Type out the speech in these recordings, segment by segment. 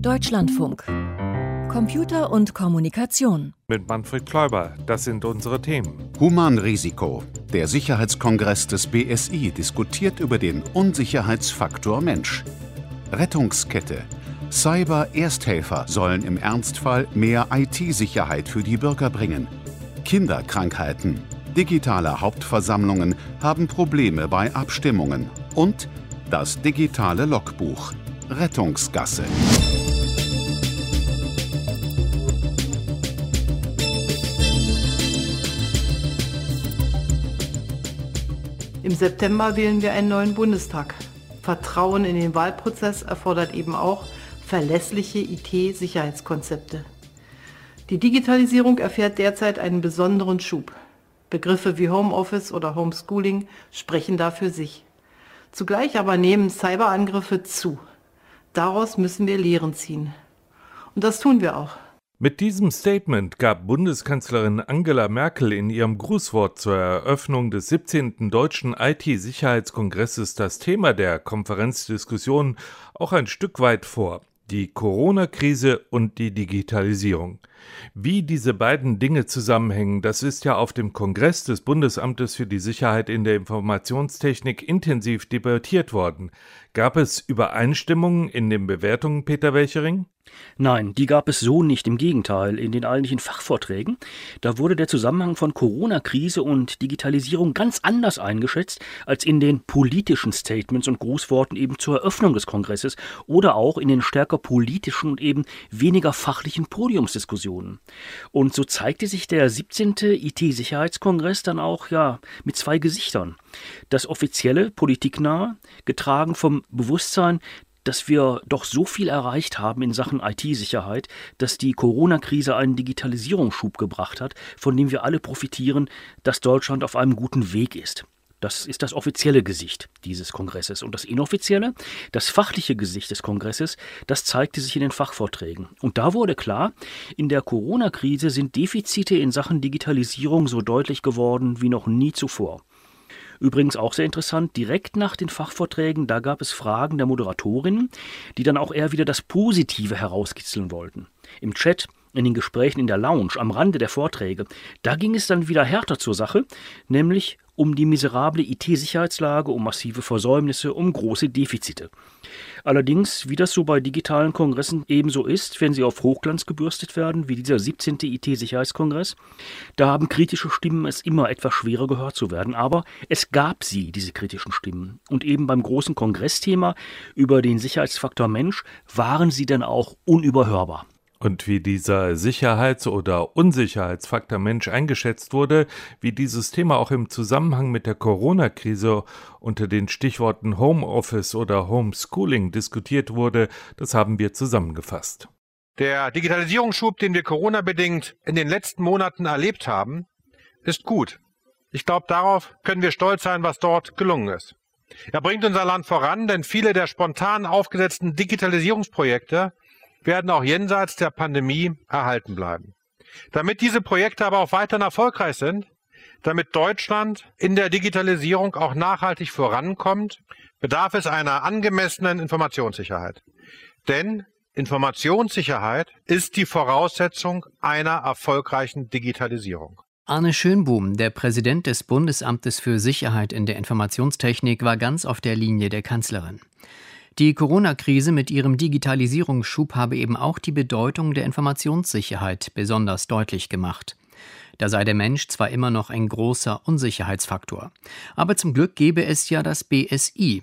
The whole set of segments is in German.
Deutschlandfunk. Computer und Kommunikation. Mit Manfred Kläuber, das sind unsere Themen. Humanrisiko. Der Sicherheitskongress des BSI diskutiert über den Unsicherheitsfaktor Mensch. Rettungskette. Cyber-Ersthelfer sollen im Ernstfall mehr IT-Sicherheit für die Bürger bringen. Kinderkrankheiten. Digitale Hauptversammlungen haben Probleme bei Abstimmungen. Und das digitale Logbuch. Rettungsgasse. Im September wählen wir einen neuen Bundestag. Vertrauen in den Wahlprozess erfordert eben auch verlässliche IT-Sicherheitskonzepte. Die Digitalisierung erfährt derzeit einen besonderen Schub. Begriffe wie Homeoffice oder Homeschooling sprechen da für sich. Zugleich aber nehmen Cyberangriffe zu. Daraus müssen wir Lehren ziehen. Und das tun wir auch. Mit diesem Statement gab Bundeskanzlerin Angela Merkel in ihrem Grußwort zur Eröffnung des 17. Deutschen IT-Sicherheitskongresses das Thema der Konferenzdiskussion auch ein Stück weit vor die Corona-Krise und die Digitalisierung. Wie diese beiden Dinge zusammenhängen, das ist ja auf dem Kongress des Bundesamtes für die Sicherheit in der Informationstechnik intensiv debattiert worden. Gab es Übereinstimmungen in den Bewertungen, Peter Welchering? Nein, die gab es so nicht. Im Gegenteil, in den eigentlichen Fachvorträgen, da wurde der Zusammenhang von Corona-Krise und Digitalisierung ganz anders eingeschätzt als in den politischen Statements und Grußworten eben zur Eröffnung des Kongresses oder auch in den stärker politischen und eben weniger fachlichen Podiumsdiskussionen. Und so zeigte sich der 17. IT-Sicherheitskongress dann auch ja mit zwei Gesichtern. Das offizielle, politiknahe, getragen vom Bewusstsein, dass wir doch so viel erreicht haben in Sachen IT-Sicherheit, dass die Corona-Krise einen Digitalisierungsschub gebracht hat, von dem wir alle profitieren, dass Deutschland auf einem guten Weg ist. Das ist das offizielle Gesicht dieses Kongresses. Und das inoffizielle, das fachliche Gesicht des Kongresses, das zeigte sich in den Fachvorträgen. Und da wurde klar, in der Corona-Krise sind Defizite in Sachen Digitalisierung so deutlich geworden wie noch nie zuvor. Übrigens auch sehr interessant, direkt nach den Fachvorträgen, da gab es Fragen der Moderatorinnen, die dann auch eher wieder das Positive herauskitzeln wollten. Im Chat, in den Gesprächen in der Lounge, am Rande der Vorträge, da ging es dann wieder härter zur Sache, nämlich um die miserable IT-Sicherheitslage, um massive Versäumnisse, um große Defizite. Allerdings, wie das so bei digitalen Kongressen ebenso ist, wenn sie auf Hochglanz gebürstet werden, wie dieser 17. IT-Sicherheitskongress, da haben kritische Stimmen es immer etwas schwerer gehört zu werden. Aber es gab sie, diese kritischen Stimmen. Und eben beim großen Kongressthema über den Sicherheitsfaktor Mensch waren sie dann auch unüberhörbar. Und wie dieser Sicherheits- oder Unsicherheitsfaktor Mensch eingeschätzt wurde, wie dieses Thema auch im Zusammenhang mit der Corona-Krise unter den Stichworten Homeoffice oder Homeschooling diskutiert wurde, das haben wir zusammengefasst. Der Digitalisierungsschub, den wir Corona-bedingt in den letzten Monaten erlebt haben, ist gut. Ich glaube, darauf können wir stolz sein, was dort gelungen ist. Er bringt unser Land voran, denn viele der spontan aufgesetzten Digitalisierungsprojekte werden auch jenseits der Pandemie erhalten bleiben. Damit diese Projekte aber auch weiterhin erfolgreich sind, damit Deutschland in der Digitalisierung auch nachhaltig vorankommt, bedarf es einer angemessenen Informationssicherheit. Denn Informationssicherheit ist die Voraussetzung einer erfolgreichen Digitalisierung. Arne Schönbohm, der Präsident des Bundesamtes für Sicherheit in der Informationstechnik, war ganz auf der Linie der Kanzlerin. Die Corona-Krise mit ihrem Digitalisierungsschub habe eben auch die Bedeutung der Informationssicherheit besonders deutlich gemacht. Da sei der Mensch zwar immer noch ein großer Unsicherheitsfaktor, aber zum Glück gebe es ja das BSI.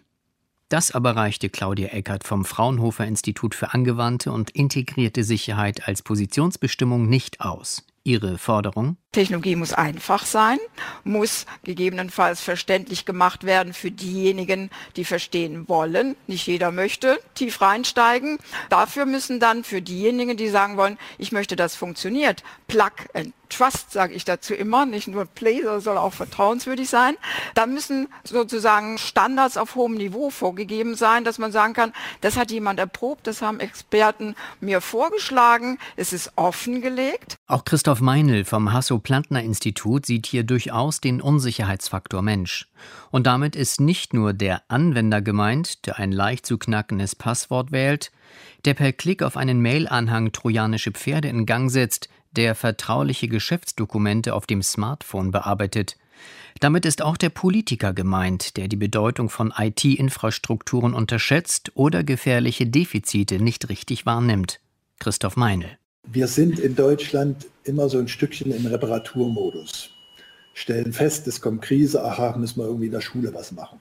Das aber reichte Claudia Eckert vom Fraunhofer Institut für angewandte und integrierte Sicherheit als Positionsbestimmung nicht aus. Ihre Forderung? Technologie muss einfach sein, muss gegebenenfalls verständlich gemacht werden für diejenigen, die verstehen wollen. Nicht jeder möchte tief reinsteigen. Dafür müssen dann für diejenigen, die sagen wollen, ich möchte, dass funktioniert, Plug and Trust, sage ich dazu immer, nicht nur Play, sondern soll auch vertrauenswürdig sein. Da müssen sozusagen Standards auf hohem Niveau vorgegeben sein, dass man sagen kann, das hat jemand erprobt, das haben Experten mir vorgeschlagen, es ist offengelegt. Auch Christoph Meinl vom Hasso Hasso-Plantner-Institut sieht hier durchaus den Unsicherheitsfaktor Mensch. Und damit ist nicht nur der Anwender gemeint, der ein leicht zu knackendes Passwort wählt, der per Klick auf einen Mail-Anhang trojanische Pferde in Gang setzt, der vertrauliche Geschäftsdokumente auf dem Smartphone bearbeitet. Damit ist auch der Politiker gemeint, der die Bedeutung von IT-Infrastrukturen unterschätzt oder gefährliche Defizite nicht richtig wahrnimmt. Christoph Meinl. Wir sind in Deutschland immer so ein Stückchen im Reparaturmodus. Stellen fest, es kommt Krise, aha, müssen wir irgendwie in der Schule was machen.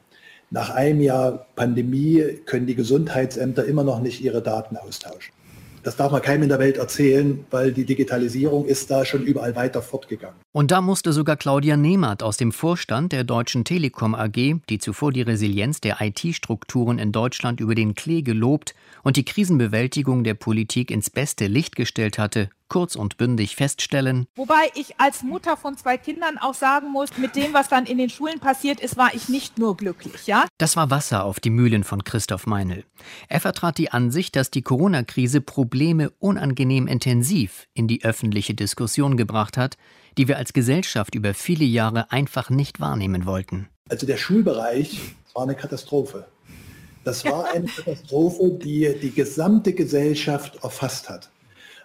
Nach einem Jahr Pandemie können die Gesundheitsämter immer noch nicht ihre Daten austauschen. Das darf man keinem in der Welt erzählen, weil die Digitalisierung ist da schon überall weiter fortgegangen. Und da musste sogar Claudia Nehmert aus dem Vorstand der Deutschen Telekom AG, die zuvor die Resilienz der IT-Strukturen in Deutschland über den Klee gelobt und die Krisenbewältigung der Politik ins beste Licht gestellt hatte, kurz und bündig feststellen. Wobei ich als Mutter von zwei Kindern auch sagen muss, mit dem, was dann in den Schulen passiert ist, war ich nicht nur glücklich, ja? Das war Wasser auf die Mühlen von Christoph Meinl. Er vertrat die Ansicht, dass die Corona-Krise Probleme unangenehm intensiv in die öffentliche Diskussion gebracht hat, die wir als Gesellschaft über viele Jahre einfach nicht wahrnehmen wollten. Also der Schulbereich war eine Katastrophe. Das war eine Katastrophe, die die gesamte Gesellschaft erfasst hat.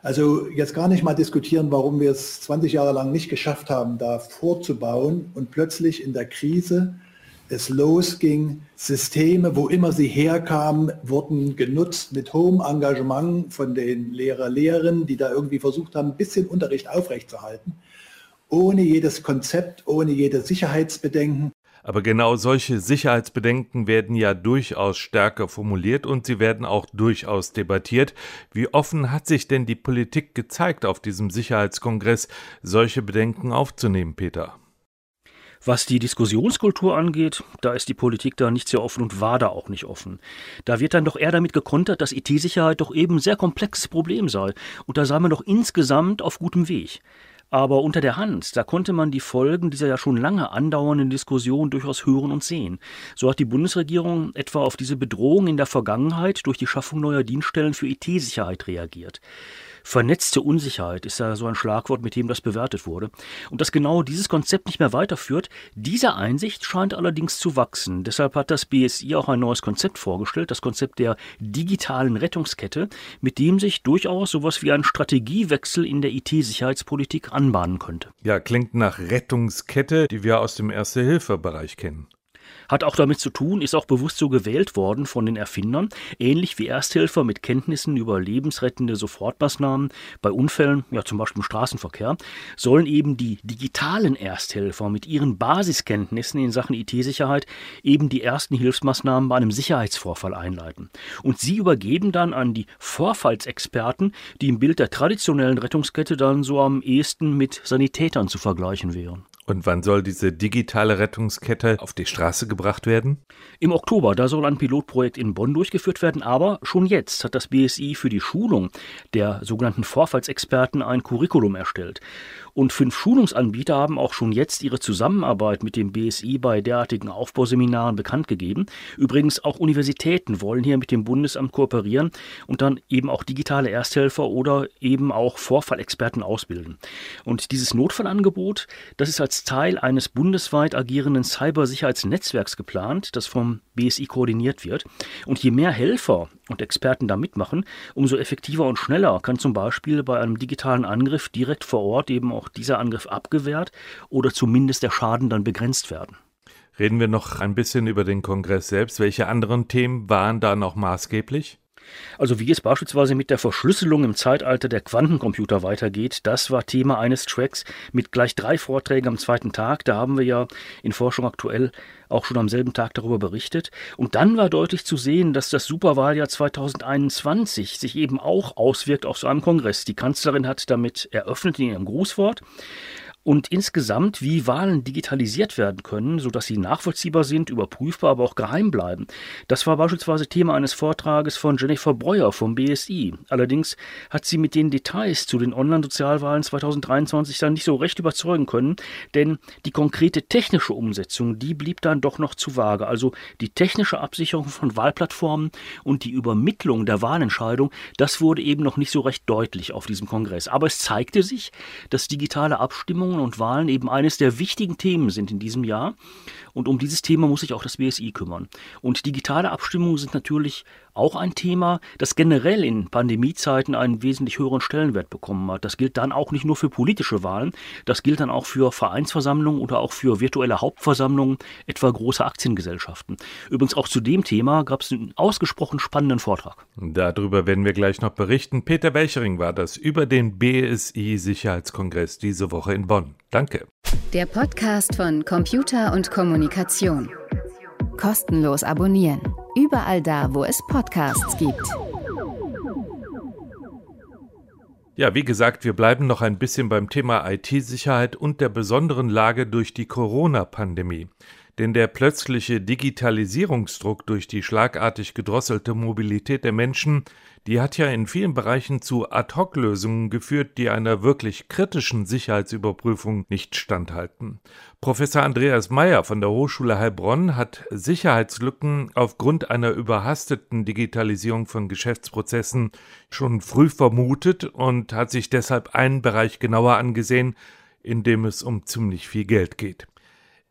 Also jetzt gar nicht mal diskutieren, warum wir es 20 Jahre lang nicht geschafft haben, da vorzubauen und plötzlich in der Krise es losging. Systeme, wo immer sie herkamen, wurden genutzt mit hohem Engagement von den Lehrer, Lehrerinnen, die da irgendwie versucht haben, ein bisschen Unterricht aufrechtzuerhalten, ohne jedes Konzept, ohne jede Sicherheitsbedenken. Aber genau solche Sicherheitsbedenken werden ja durchaus stärker formuliert und sie werden auch durchaus debattiert. Wie offen hat sich denn die Politik gezeigt, auf diesem Sicherheitskongress solche Bedenken aufzunehmen, Peter? Was die Diskussionskultur angeht, da ist die Politik da nicht sehr offen und war da auch nicht offen. Da wird dann doch eher damit gekontert, dass IT-Sicherheit doch eben ein sehr komplexes Problem sei. Und da sei man doch insgesamt auf gutem Weg. Aber unter der Hand, da konnte man die Folgen dieser ja schon lange andauernden Diskussion durchaus hören und sehen. So hat die Bundesregierung etwa auf diese Bedrohung in der Vergangenheit durch die Schaffung neuer Dienststellen für IT-Sicherheit reagiert. Vernetzte Unsicherheit ist ja so ein Schlagwort, mit dem das bewertet wurde. Und dass genau dieses Konzept nicht mehr weiterführt, diese Einsicht scheint allerdings zu wachsen. Deshalb hat das BSI auch ein neues Konzept vorgestellt, das Konzept der digitalen Rettungskette, mit dem sich durchaus sowas wie ein Strategiewechsel in der IT-Sicherheitspolitik anbahnen könnte. Ja, klingt nach Rettungskette, die wir aus dem Erste-Hilfe-Bereich kennen. Hat auch damit zu tun, ist auch bewusst so gewählt worden von den Erfindern, ähnlich wie Ersthelfer mit Kenntnissen über lebensrettende Sofortmaßnahmen bei Unfällen, ja zum Beispiel im Straßenverkehr, sollen eben die digitalen Ersthelfer mit ihren Basiskenntnissen in Sachen IT-Sicherheit eben die ersten Hilfsmaßnahmen bei einem Sicherheitsvorfall einleiten. Und sie übergeben dann an die Vorfallsexperten, die im Bild der traditionellen Rettungskette dann so am ehesten mit Sanitätern zu vergleichen wären. Und wann soll diese digitale Rettungskette auf die Straße gebracht werden? Im Oktober, da soll ein Pilotprojekt in Bonn durchgeführt werden, aber schon jetzt hat das BSI für die Schulung der sogenannten Vorfallsexperten ein Curriculum erstellt. Und fünf Schulungsanbieter haben auch schon jetzt ihre Zusammenarbeit mit dem BSI bei derartigen Aufbauseminaren bekannt gegeben. Übrigens auch Universitäten wollen hier mit dem Bundesamt kooperieren und dann eben auch digitale Ersthelfer oder eben auch Vorfallexperten ausbilden. Und dieses Notfallangebot, das ist als Teil eines bundesweit agierenden Cybersicherheitsnetzwerks geplant, das vom BSI koordiniert wird. Und je mehr Helfer und Experten da mitmachen, umso effektiver und schneller kann zum Beispiel bei einem digitalen Angriff direkt vor Ort eben auch dieser Angriff abgewehrt oder zumindest der Schaden dann begrenzt werden. Reden wir noch ein bisschen über den Kongress selbst. Welche anderen Themen waren da noch maßgeblich? Also wie es beispielsweise mit der Verschlüsselung im Zeitalter der Quantencomputer weitergeht, das war Thema eines Tracks mit gleich drei Vorträgen am zweiten Tag. Da haben wir ja in Forschung aktuell auch schon am selben Tag darüber berichtet. Und dann war deutlich zu sehen, dass das Superwahljahr 2021 sich eben auch auswirkt auf so einem Kongress. Die Kanzlerin hat damit eröffnet in ihrem Grußwort und insgesamt, wie Wahlen digitalisiert werden können, sodass sie nachvollziehbar sind, überprüfbar, aber auch geheim bleiben. Das war beispielsweise Thema eines Vortrages von Jennifer Breuer vom BSI. Allerdings hat sie mit den Details zu den Online-Sozialwahlen 2023 dann nicht so recht überzeugen können, denn die konkrete technische Umsetzung, die blieb dann doch noch zu vage. Also die technische Absicherung von Wahlplattformen und die Übermittlung der Wahlentscheidung, das wurde eben noch nicht so recht deutlich auf diesem Kongress. Aber es zeigte sich, dass digitale Abstimmungen Hauptversammlungen und Wahlen eben eines der wichtigen Themen sind in diesem Jahr. Und um dieses Thema muss sich auch das BSI kümmern. Und digitale Abstimmungen sind natürlich auch ein Thema, das generell in Pandemiezeiten einen wesentlich höheren Stellenwert bekommen hat. Das gilt dann auch nicht nur für politische Wahlen, das gilt dann auch für Vereinsversammlungen oder auch für virtuelle Hauptversammlungen, etwa große Aktiengesellschaften. Übrigens auch zu dem Thema gab es einen ausgesprochen spannenden Vortrag. Darüber werden wir gleich noch berichten. Peter Welchering war das über den BSI Sicherheitskongress diese Woche in Bonn. Danke. Der Podcast von Computer und Kommunikation. Kostenlos abonnieren. Überall da, wo es Podcasts gibt. Ja, wie gesagt, wir bleiben noch ein bisschen beim Thema IT-Sicherheit und der besonderen Lage durch die Corona-Pandemie. Denn der plötzliche Digitalisierungsdruck durch die schlagartig gedrosselte Mobilität der Menschen die hat ja in vielen Bereichen zu Ad-Hoc-Lösungen geführt, die einer wirklich kritischen Sicherheitsüberprüfung nicht standhalten. Professor Andreas Meyer von der Hochschule Heilbronn hat Sicherheitslücken aufgrund einer überhasteten Digitalisierung von Geschäftsprozessen schon früh vermutet und hat sich deshalb einen Bereich genauer angesehen, in dem es um ziemlich viel Geld geht.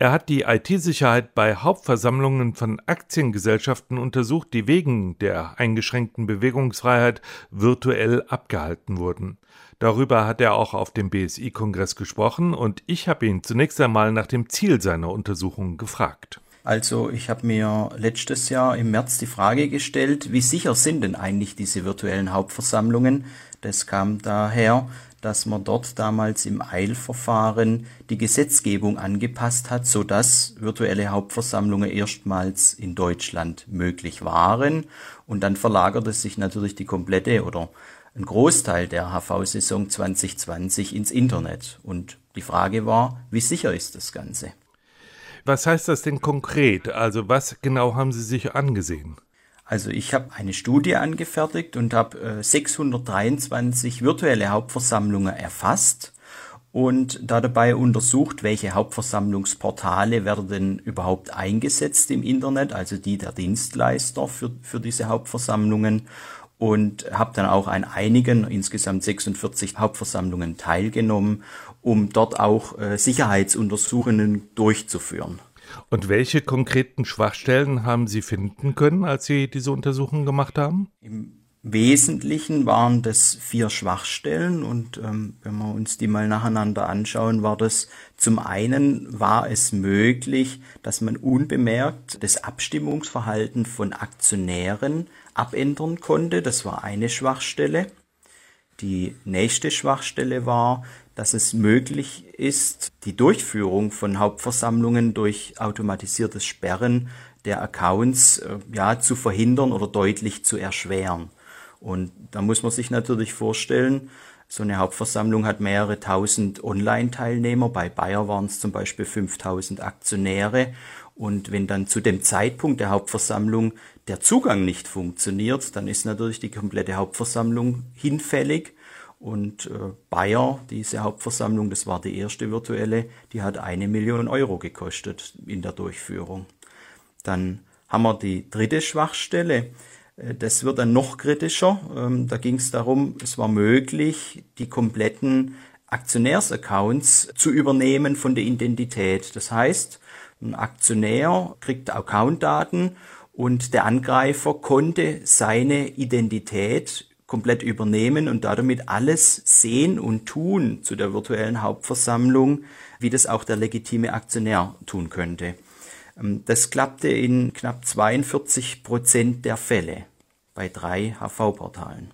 Er hat die IT-Sicherheit bei Hauptversammlungen von Aktiengesellschaften untersucht, die wegen der eingeschränkten Bewegungsfreiheit virtuell abgehalten wurden. Darüber hat er auch auf dem BSI-Kongress gesprochen und ich habe ihn zunächst einmal nach dem Ziel seiner Untersuchung gefragt. Also ich habe mir letztes Jahr im März die Frage gestellt, wie sicher sind denn eigentlich diese virtuellen Hauptversammlungen? Das kam daher, dass man dort damals im Eilverfahren die Gesetzgebung angepasst hat, so dass virtuelle Hauptversammlungen erstmals in Deutschland möglich waren. Und dann verlagerte sich natürlich die komplette oder ein Großteil der HV-Saison 2020 ins Internet. Und die Frage war, wie sicher ist das Ganze? Was heißt das denn konkret? Also was genau haben Sie sich angesehen? Also ich habe eine Studie angefertigt und habe äh, 623 virtuelle Hauptversammlungen erfasst und da dabei untersucht, welche Hauptversammlungsportale werden überhaupt eingesetzt im Internet, also die der Dienstleister für, für diese Hauptversammlungen und habe dann auch an einigen, insgesamt 46 Hauptversammlungen teilgenommen, um dort auch äh, Sicherheitsuntersuchungen durchzuführen. Und welche konkreten Schwachstellen haben Sie finden können, als Sie diese Untersuchung gemacht haben? Im Wesentlichen waren das vier Schwachstellen und ähm, wenn wir uns die mal nacheinander anschauen, war das zum einen war es möglich, dass man unbemerkt das Abstimmungsverhalten von Aktionären abändern konnte. Das war eine Schwachstelle. Die nächste Schwachstelle war, dass es möglich ist, die Durchführung von Hauptversammlungen durch automatisiertes Sperren der Accounts äh, ja zu verhindern oder deutlich zu erschweren. Und da muss man sich natürlich vorstellen, so eine Hauptversammlung hat mehrere tausend Online-Teilnehmer. Bei Bayer waren es zum Beispiel 5000 Aktionäre. Und wenn dann zu dem Zeitpunkt der Hauptversammlung der Zugang nicht funktioniert, dann ist natürlich die komplette Hauptversammlung hinfällig und äh, Bayer, diese Hauptversammlung, das war die erste virtuelle, die hat eine Million Euro gekostet in der Durchführung. Dann haben wir die dritte Schwachstelle. Äh, das wird dann noch kritischer. Ähm, da ging es darum, es war möglich, die kompletten Aktionärsaccounts zu übernehmen von der Identität. Das heißt, ein Aktionär kriegt Accountdaten und der Angreifer konnte seine Identität komplett übernehmen und damit alles sehen und tun zu der virtuellen Hauptversammlung, wie das auch der legitime Aktionär tun könnte. Ähm, das klappte in knapp 42 Prozent der Fälle bei drei HV-Portalen.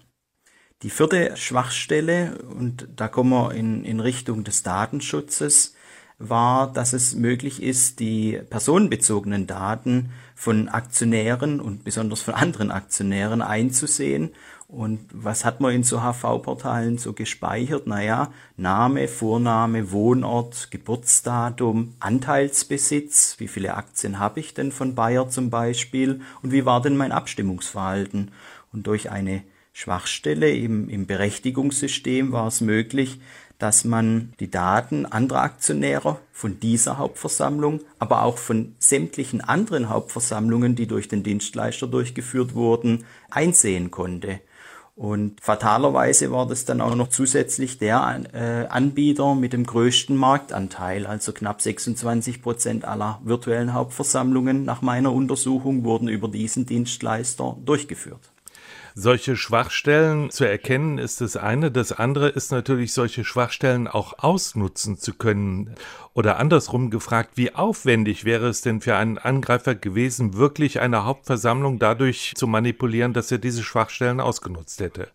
Die vierte Schwachstelle, und da kommen wir in, in Richtung des Datenschutzes, war, dass es möglich ist, die personenbezogenen Daten von Aktionären und besonders von anderen Aktionären einzusehen und was hat man in so HV-Portalen so gespeichert? Naja, Name, Vorname, Wohnort, Geburtsdatum, Anteilsbesitz, wie viele Aktien habe ich denn von Bayer zum Beispiel und wie war denn mein Abstimmungsverhalten? Und durch eine Schwachstelle im, im Berechtigungssystem war es möglich, dass man die Daten anderer Aktionäre von dieser Hauptversammlung, aber auch von sämtlichen anderen Hauptversammlungen, die durch den Dienstleister durchgeführt wurden, einsehen konnte. Und fatalerweise war das dann auch noch zusätzlich der äh, Anbieter mit dem größten Marktanteil, also knapp 26 Prozent aller virtuellen Hauptversammlungen nach meiner Untersuchung wurden über diesen Dienstleister durchgeführt. Solche Schwachstellen zu erkennen ist das eine. Das andere ist natürlich, solche Schwachstellen auch ausnutzen zu können. Oder andersrum gefragt, wie aufwendig wäre es denn für einen Angreifer gewesen, wirklich eine Hauptversammlung dadurch zu manipulieren, dass er diese Schwachstellen ausgenutzt hätte?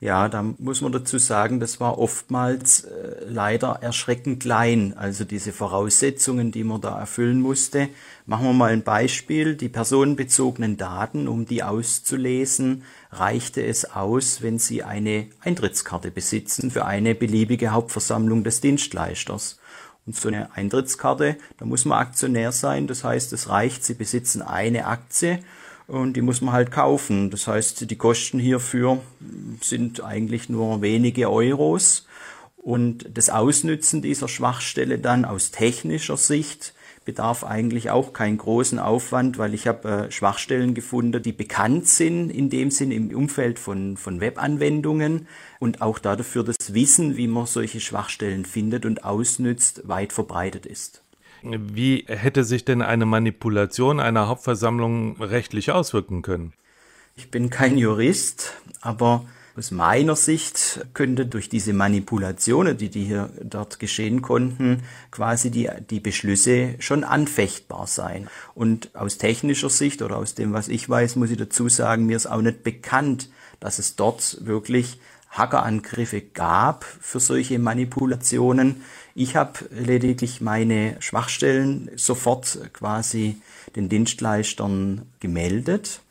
Ja, da muss man dazu sagen, das war oftmals äh, leider erschreckend klein. Also diese Voraussetzungen, die man da erfüllen musste. Machen wir mal ein Beispiel. Die personenbezogenen Daten, um die auszulesen, reichte es aus, wenn Sie eine Eintrittskarte besitzen für eine beliebige Hauptversammlung des Dienstleisters. Und so eine Eintrittskarte, da muss man Aktionär sein. Das heißt, es reicht, Sie besitzen eine Aktie und die muss man halt kaufen. Das heißt, die Kosten hierfür sind eigentlich nur wenige Euros. Und das Ausnützen dieser Schwachstelle dann aus technischer Sicht bedarf eigentlich auch keinen großen Aufwand, weil ich habe äh, Schwachstellen gefunden, die bekannt sind, in dem Sinn im Umfeld von, von Webanwendungen und auch dafür das Wissen, wie man solche Schwachstellen findet und ausnützt, weit verbreitet ist. Wie hätte sich denn eine Manipulation einer Hauptversammlung rechtlich auswirken können? Ich bin kein Jurist, aber aus meiner Sicht könnte durch diese Manipulationen, die, die hier dort geschehen konnten, quasi die, die Beschlüsse schon anfechtbar sein. Und aus technischer Sicht oder aus dem, was ich weiß, muss ich dazu sagen, mir ist auch nicht bekannt, dass es dort wirklich Hackerangriffe gab für solche Manipulationen. Ich habe lediglich meine Schwachstellen sofort quasi den Dienstleistern gemeldet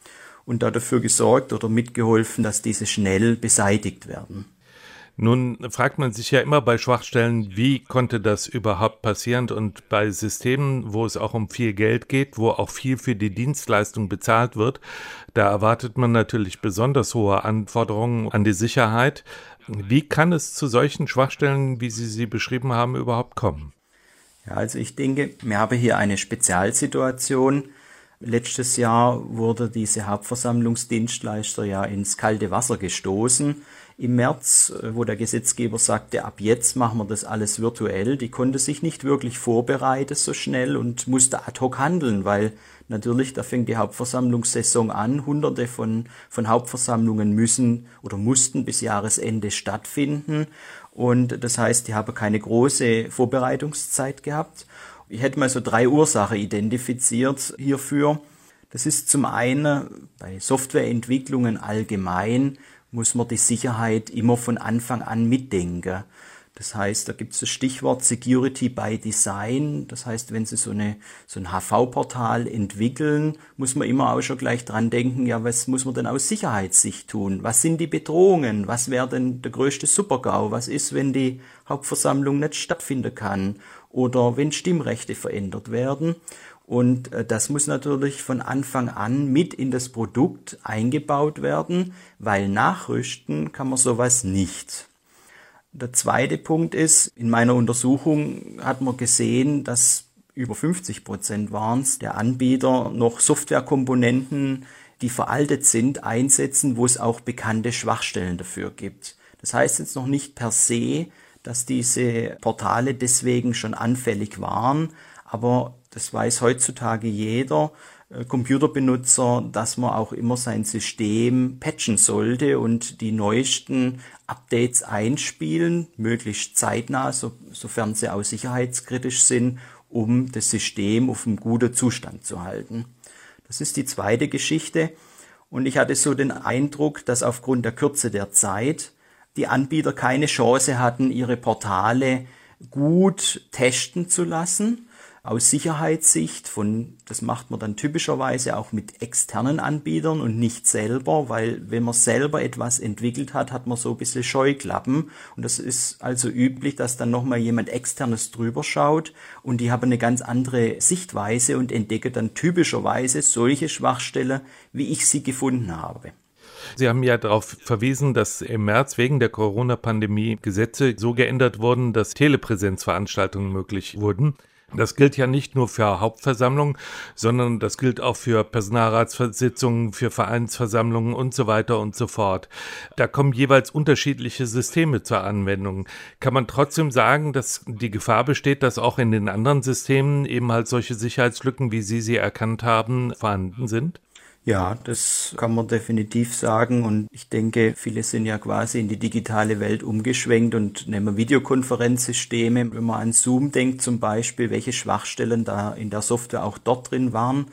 und dafür gesorgt oder mitgeholfen, dass diese schnell beseitigt werden. Nun fragt man sich ja immer bei Schwachstellen, wie konnte das überhaupt passieren? Und bei Systemen, wo es auch um viel Geld geht, wo auch viel für die Dienstleistung bezahlt wird, da erwartet man natürlich besonders hohe Anforderungen an die Sicherheit. Wie kann es zu solchen Schwachstellen, wie Sie sie beschrieben haben, überhaupt kommen? Ja, also ich denke, wir haben hier eine Spezialsituation. Letztes Jahr wurde diese Hauptversammlungsdienstleister ja ins kalte Wasser gestoßen im März, äh, wo der Gesetzgeber sagte, ab jetzt machen wir das alles virtuell, die konnte sich nicht wirklich vorbereiten so schnell und musste ad hoc handeln, weil natürlich, da fängt die Hauptversammlungssaison an, hunderte von, von Hauptversammlungen müssen oder mussten bis Jahresende stattfinden und das heißt, die haben keine große Vorbereitungszeit gehabt. Ich hätte mal so drei Ursachen identifiziert hierfür. Das ist zum einen bei Softwareentwicklungen allgemein muss man die Sicherheit immer von Anfang an mitdenken. Das heißt, da gibt es das Stichwort Security by Design. Das heißt, wenn Sie so, eine, so ein HV-Portal entwickeln, muss man immer auch schon gleich dran denken, ja, was muss man denn aus Sicherheitssicht tun? Was sind die Bedrohungen? Was wäre denn der größte Supergau? Was ist, wenn die Hauptversammlung nicht stattfinden kann? Oder wenn Stimmrechte verändert werden? Und äh, das muss natürlich von Anfang an mit in das Produkt eingebaut werden, weil nachrüsten kann man sowas nicht. Der zweite Punkt ist, in meiner Untersuchung hat man gesehen, dass über 50 Prozent waren es, der Anbieter noch Softwarekomponenten, die veraltet sind, einsetzen, wo es auch bekannte Schwachstellen dafür gibt. Das heißt jetzt noch nicht per se, dass diese Portale deswegen schon anfällig waren, aber das weiß heutzutage jeder Computerbenutzer, dass man auch immer sein System patchen sollte und die neuesten Updates einspielen, möglichst zeitnah, so, sofern sie auch sicherheitskritisch sind, um das System auf einem guten Zustand zu halten. Das ist die zweite Geschichte. Und ich hatte so den Eindruck, dass aufgrund der Kürze der Zeit die Anbieter keine Chance hatten, ihre Portale gut testen zu lassen aus Sicherheitssicht von, das macht man dann typischerweise auch mit externen Anbietern und nicht selber, weil wenn man selber etwas entwickelt hat, hat man so ein bisschen Scheuklappen und das ist also üblich, dass dann nochmal jemand externes drüber schaut und die haben eine ganz andere Sichtweise und entdecke dann typischerweise solche Schwachstellen, wie ich sie gefunden habe. Sie haben ja darauf verwiesen, dass im März wegen der Corona-Pandemie Gesetze so geändert wurden, dass Telepräsenzveranstaltungen möglich wurden. Das gilt ja nicht nur für Hauptversammlungen, sondern das gilt auch für Personalratssitzungen, für Vereinsversammlungen und so weiter und so fort. Da kommen jeweils unterschiedliche Systeme zur Anwendung. Kann man trotzdem sagen, dass die Gefahr besteht, dass auch in den anderen Systemen eben halt solche Sicherheitslücken, wie Sie sie erkannt haben, vorhanden sind? Ja, das kann man definitiv sagen. Und ich denke, viele sind ja quasi in die digitale Welt umgeschwenkt und nehmen Videokonferenzsysteme. Wenn man an Zoom denkt zum Beispiel, welche Schwachstellen da in der Software auch dort drin waren.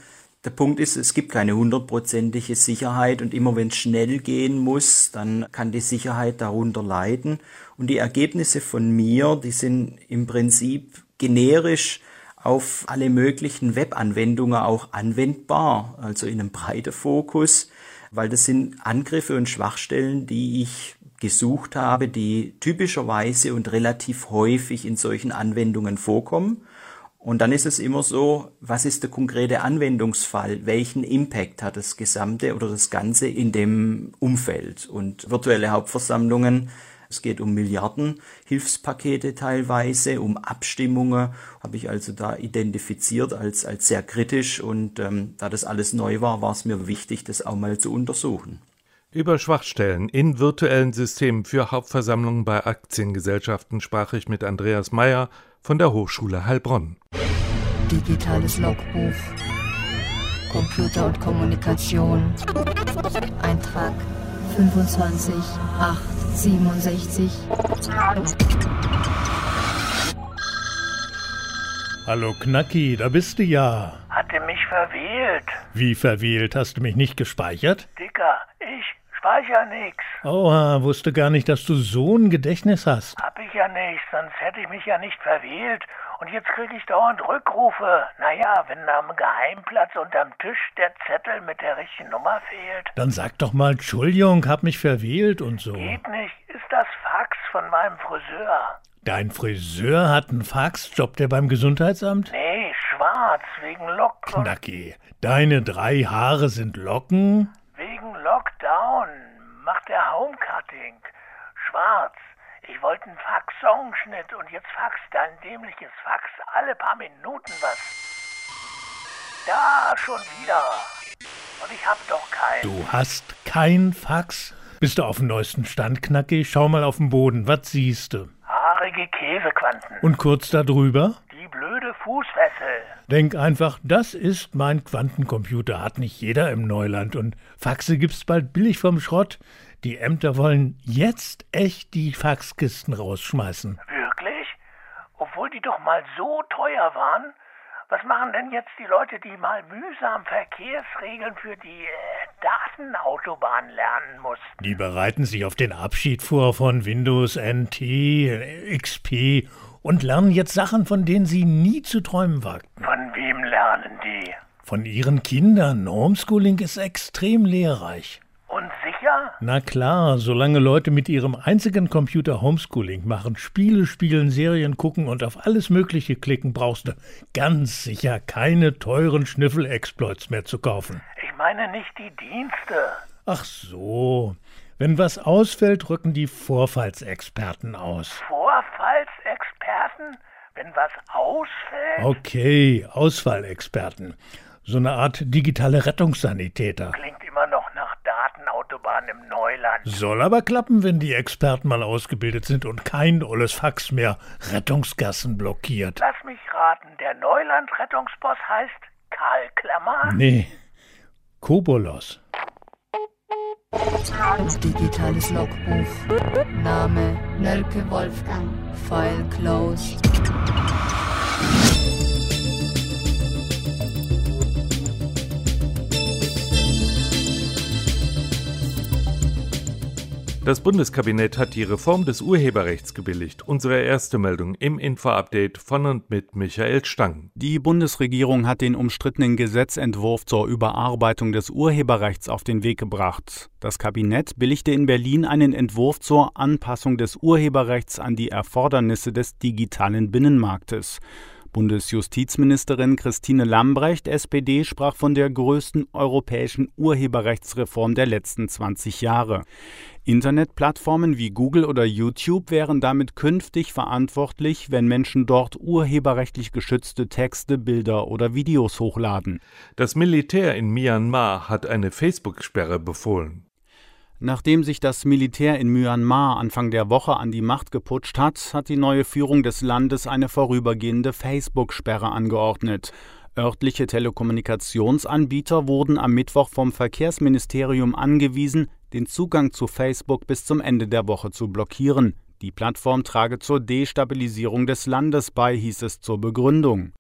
Der Punkt ist, es gibt keine hundertprozentige Sicherheit und immer wenn es schnell gehen muss, dann kann die Sicherheit darunter leiden. Und die Ergebnisse von mir, die sind im Prinzip generisch auf alle möglichen Webanwendungen auch anwendbar, also in einem breiten Fokus, weil das sind Angriffe und Schwachstellen, die ich gesucht habe, die typischerweise und relativ häufig in solchen Anwendungen vorkommen. Und dann ist es immer so, was ist der konkrete Anwendungsfall? Welchen Impact hat das Gesamte oder das Ganze in dem Umfeld? Und virtuelle Hauptversammlungen es geht um Milliarden Hilfspakete teilweise, um Abstimmungen, habe ich also da identifiziert als, als sehr kritisch und ähm, da das alles neu war, war es mir wichtig, das auch mal zu untersuchen. Über Schwachstellen in virtuellen Systemen für Hauptversammlungen bei Aktiengesellschaften sprach ich mit Andreas Meyer von der Hochschule Heilbronn. Digitales Logbuch. Computer und Kommunikation. Eintrag 25 8 67. Hallo Knacki, da bist du ja. Hatte mich verwählt. Wie verwählt? Hast du mich nicht gespeichert? Dicker, ich speicher nix. Oha, wusste gar nicht, dass du so ein Gedächtnis hast. Hab ich ja nicht, sonst hätte ich mich ja nicht verwählt und jetzt kriege ich dauernd Rückrufe. Naja, wenn am Geheimplatz unterm Tisch der Zettel mit der richtigen Nummer fehlt. Dann sag doch mal, Entschuldigung, hab mich verwählt und so. Geht nicht, ist das Fax von meinem Friseur. Dein Friseur hat einen Fax? Jobbt der beim Gesundheitsamt? Nee, schwarz, wegen Locken. Knacki, deine drei Haare sind Locken? Wegen Lockdown macht er Homecutting. Schwarz. Ich wollte einen Fax-Songschnitt und jetzt faxt dein dämliches Fax alle paar Minuten was. Da schon wieder. Und ich hab doch keinen. Du hast kein Fax? Bist du auf dem neuesten Stand, Knacki? Schau mal auf den Boden. Was siehst du? Haarige Käsequanten. Und kurz darüber? Fußfessel. Denk einfach, das ist mein Quantencomputer. Hat nicht jeder im Neuland. Und Faxe gibt's bald billig vom Schrott. Die Ämter wollen jetzt echt die Faxkisten rausschmeißen. Wirklich? Obwohl die doch mal so teuer waren? Was machen denn jetzt die Leute, die mal mühsam Verkehrsregeln für die äh, Datenautobahn lernen mussten? Die bereiten sich auf den Abschied vor von Windows NT, XP und lernen jetzt Sachen, von denen sie nie zu träumen wagten. Von wem lernen die? Von ihren Kindern. Homeschooling ist extrem lehrreich. Und sicher? Na klar, solange Leute mit ihrem einzigen Computer Homeschooling machen, Spiele spielen, Serien gucken und auf alles Mögliche klicken, brauchst du ganz sicher keine teuren Schnüffel-Exploits mehr zu kaufen. Ich meine nicht die Dienste. Ach so. Wenn was ausfällt, rücken die Vorfallsexperten aus. Vorfallsexperten? Wenn was ausfällt? Okay, Ausfallexperten. So eine Art digitale Rettungssanitäter. Klingt immer noch nach Datenautobahn im Neuland. Soll aber klappen, wenn die Experten mal ausgebildet sind und kein olles Fax mehr Rettungsgassen blockiert. Lass mich raten, der Neuland-Rettungsboss heißt Karl Klammer? Nee, Kobolos. Digitales Logbuch. Name Nölke Wolfgang. File closed. Das Bundeskabinett hat die Reform des Urheberrechts gebilligt. Unsere erste Meldung im Info-Update von und mit Michael Stang. Die Bundesregierung hat den umstrittenen Gesetzentwurf zur Überarbeitung des Urheberrechts auf den Weg gebracht. Das Kabinett billigte in Berlin einen Entwurf zur Anpassung des Urheberrechts an die Erfordernisse des digitalen Binnenmarktes. Bundesjustizministerin Christine Lambrecht, SPD, sprach von der größten europäischen Urheberrechtsreform der letzten 20 Jahre. Internetplattformen wie Google oder YouTube wären damit künftig verantwortlich, wenn Menschen dort urheberrechtlich geschützte Texte, Bilder oder Videos hochladen. Das Militär in Myanmar hat eine Facebook-Sperre befohlen. Nachdem sich das Militär in Myanmar Anfang der Woche an die Macht geputscht hat, hat die neue Führung des Landes eine vorübergehende Facebook-Sperre angeordnet. Örtliche Telekommunikationsanbieter wurden am Mittwoch vom Verkehrsministerium angewiesen, den Zugang zu Facebook bis zum Ende der Woche zu blockieren. Die Plattform trage zur Destabilisierung des Landes bei, hieß es zur Begründung.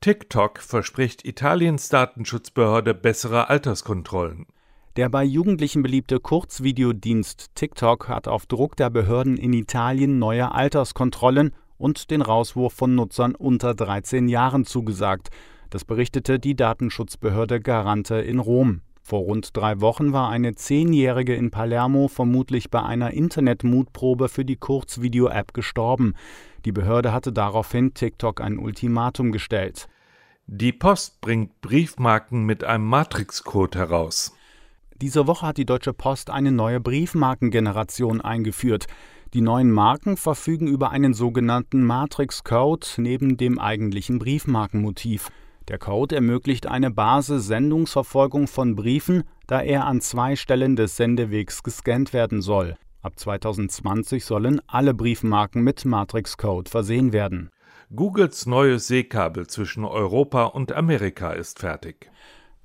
TikTok verspricht Italiens Datenschutzbehörde bessere Alterskontrollen. Der bei Jugendlichen beliebte Kurzvideodienst TikTok hat auf Druck der Behörden in Italien neue Alterskontrollen und den Rauswurf von Nutzern unter 13 Jahren zugesagt. Das berichtete die Datenschutzbehörde Garante in Rom. Vor rund drei Wochen war eine Zehnjährige in Palermo vermutlich bei einer Internet-Mutprobe für die Kurzvideo-App gestorben. Die Behörde hatte daraufhin TikTok ein Ultimatum gestellt. Die Post bringt Briefmarken mit einem Matrix-Code heraus. Diese Woche hat die Deutsche Post eine neue Briefmarkengeneration eingeführt. Die neuen Marken verfügen über einen sogenannten Matrix-Code neben dem eigentlichen Briefmarkenmotiv. Der Code ermöglicht eine Basis-Sendungsverfolgung von Briefen, da er an zwei Stellen des Sendewegs gescannt werden soll. Ab 2020 sollen alle Briefmarken mit Matrix-Code versehen werden. Googles neues Seekabel zwischen Europa und Amerika ist fertig.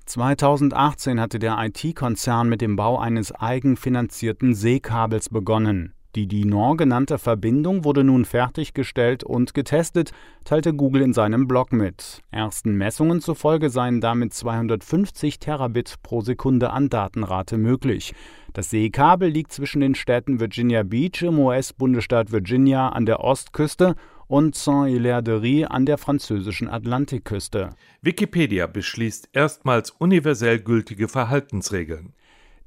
2018 hatte der IT-Konzern mit dem Bau eines eigenfinanzierten Seekabels begonnen. Die Dinon genannte Verbindung wurde nun fertiggestellt und getestet, teilte Google in seinem Blog mit. Ersten Messungen zufolge seien damit 250 Terabit pro Sekunde an Datenrate möglich. Das Seekabel liegt zwischen den Städten Virginia Beach im US-Bundesstaat Virginia an der Ostküste und Saint-Hilaire-de-Rie an der französischen Atlantikküste. Wikipedia beschließt erstmals universell gültige Verhaltensregeln.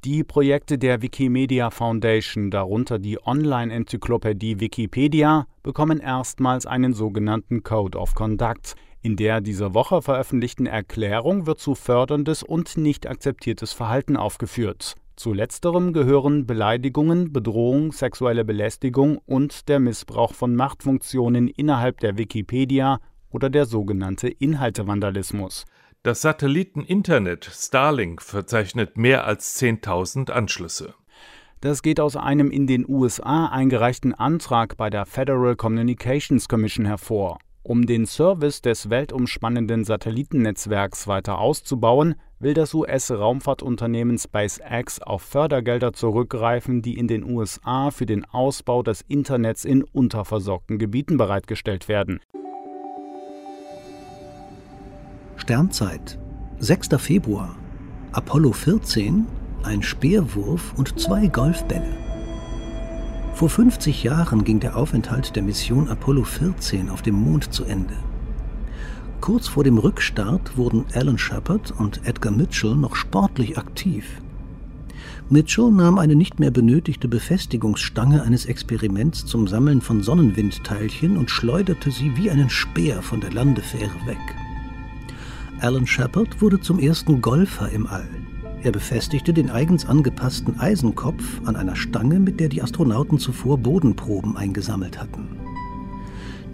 Die Projekte der Wikimedia Foundation, darunter die Online-Enzyklopädie Wikipedia, bekommen erstmals einen sogenannten Code of Conduct. In der diese Woche veröffentlichten Erklärung wird zu förderndes und nicht akzeptiertes Verhalten aufgeführt. Zu letzterem gehören Beleidigungen, Bedrohung, sexuelle Belästigung und der Missbrauch von Machtfunktionen innerhalb der Wikipedia oder der sogenannte Inhaltevandalismus. Das Satelliteninternet Starlink verzeichnet mehr als 10.000 Anschlüsse. Das geht aus einem in den USA eingereichten Antrag bei der Federal Communications Commission hervor. Um den Service des weltumspannenden Satellitennetzwerks weiter auszubauen, will das US-Raumfahrtunternehmen SpaceX auf Fördergelder zurückgreifen, die in den USA für den Ausbau des Internets in unterversorgten Gebieten bereitgestellt werden. Sternzeit, 6. Februar, Apollo 14, ein Speerwurf und zwei Golfbälle. Vor 50 Jahren ging der Aufenthalt der Mission Apollo 14 auf dem Mond zu Ende. Kurz vor dem Rückstart wurden Alan Shepard und Edgar Mitchell noch sportlich aktiv. Mitchell nahm eine nicht mehr benötigte Befestigungsstange eines Experiments zum Sammeln von Sonnenwindteilchen und schleuderte sie wie einen Speer von der Landefähre weg. Alan Shepard wurde zum ersten Golfer im All. Er befestigte den eigens angepassten Eisenkopf an einer Stange, mit der die Astronauten zuvor Bodenproben eingesammelt hatten.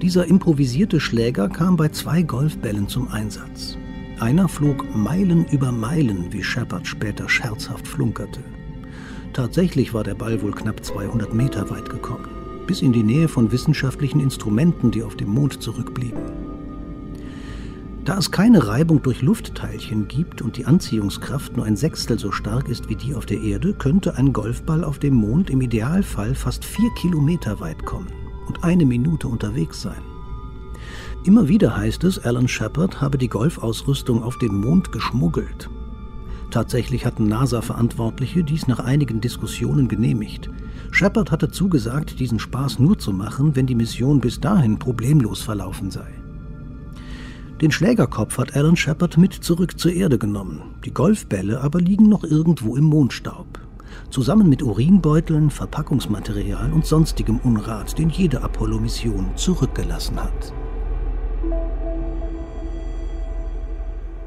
Dieser improvisierte Schläger kam bei zwei Golfbällen zum Einsatz. Einer flog Meilen über Meilen, wie Shepard später scherzhaft flunkerte. Tatsächlich war der Ball wohl knapp 200 Meter weit gekommen, bis in die Nähe von wissenschaftlichen Instrumenten, die auf dem Mond zurückblieben. Da es keine Reibung durch Luftteilchen gibt und die Anziehungskraft nur ein Sechstel so stark ist wie die auf der Erde, könnte ein Golfball auf dem Mond im Idealfall fast vier Kilometer weit kommen und eine Minute unterwegs sein. Immer wieder heißt es, Alan Shepard habe die Golfausrüstung auf den Mond geschmuggelt. Tatsächlich hatten NASA-Verantwortliche dies nach einigen Diskussionen genehmigt. Shepard hatte zugesagt, diesen Spaß nur zu machen, wenn die Mission bis dahin problemlos verlaufen sei. Den Schlägerkopf hat Alan Shepard mit zurück zur Erde genommen. Die Golfbälle aber liegen noch irgendwo im Mondstaub. Zusammen mit Urinbeuteln, Verpackungsmaterial und sonstigem Unrat, den jede Apollo-Mission zurückgelassen hat.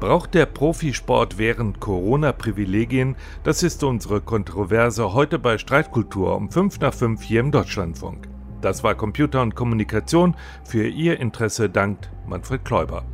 Braucht der Profisport während Corona Privilegien? Das ist unsere Kontroverse heute bei Streitkultur um 5 nach 5 hier im Deutschlandfunk. Das war Computer und Kommunikation. Für Ihr Interesse dankt Manfred Kläuber.